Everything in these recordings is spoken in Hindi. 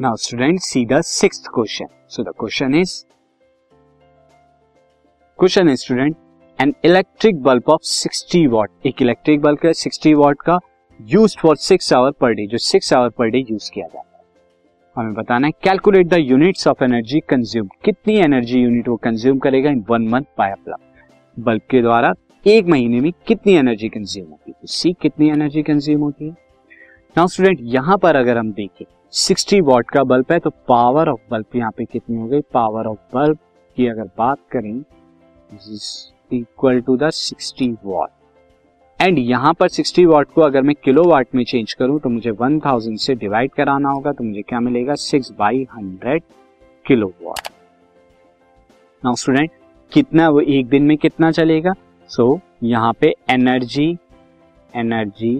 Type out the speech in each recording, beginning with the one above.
Now student see the question so the question is question is student an electric bulb of 60 watt एक इलेक्ट्रिक बल्ब का 60 वॉट का use for six hour per day जो six hour per day use किया जाता है। हमें बताना है calculate the units of energy consume कितनी एनर्जी यूनिट वो कंज्यूम करेगा in one month by bulb के द्वारा एक महीने में कितनी एनर्जी कंज्यूम होती है? सी तो कितनी एनर्जी कंज्यूम होती है? नाउ स्टूडेंट यहाँ पर अगर हम देखें 60 वॉट का बल्ब है तो पावर ऑफ़ बल्ब यहाँ पे कितनी हो गई? पावर ऑफ़ बल्ब की अगर बात करें equal to the 60 watt and यहाँ पर 60 वॉट को अगर मैं किलो वाट में चेंज करूँ तो मुझे 1000 से डिवाइड कराना होगा तो मुझे क्या मिलेगा? 6 by hundred kilowatt now student कितना वो एक दिन में कितना चलेगा? सो so, यहाँ पे energy energy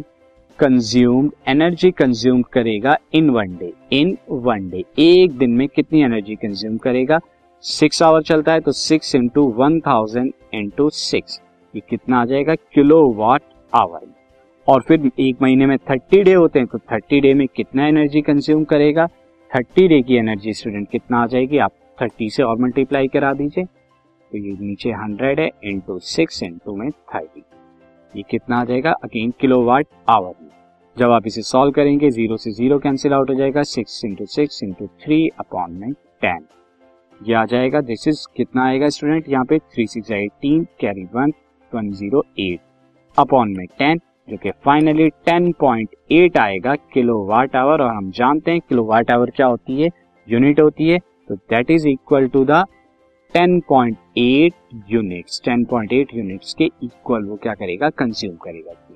consumed energy consume करेगा in one day in one day एक दिन में कितनी एनर्जी कंज्यूम करेगा? सिक्स आवर चलता है तो six into one thousand into six ये कितना आ जाएगा? किलो वाट आवर और फिर एक महीने में थर्टी डे होते हैं तो थर्टी डे में कितना एनर्जी कंज्यूम करेगा? थर्टी डे की एनर्जी स्टूडेंट कितना आ जाएगी? आप थर्टी से और मल्टीप्लाई करा दीजिए। तो ये नीचे हंड्रेड है इंटू सिक्स इंटू में थर्टी ये कितना आ जाएगा? अगेन किलो वाट आवर जब आप इसे सॉल्व करेंगे ज़ीरो से ज़ीरो कैंसिल आउट हो जाएगा six into six into three upon में टेन ये आ जाएगा दिस इज़ कितना आएगा स्टूडेंट यहाँ पे three six eighteen carry one one zero eight upon में टेन जो कि फाइनली टेन पॉइंट एट आएगा किलो वाट आवर और हम जानते हैं किलो वाट आवर क्या होती है? यूनिट होती है तो that is equal to the 10.8 units 10.8 units के इक्वल वो क्या करेगा? कंज्यूम करेगा।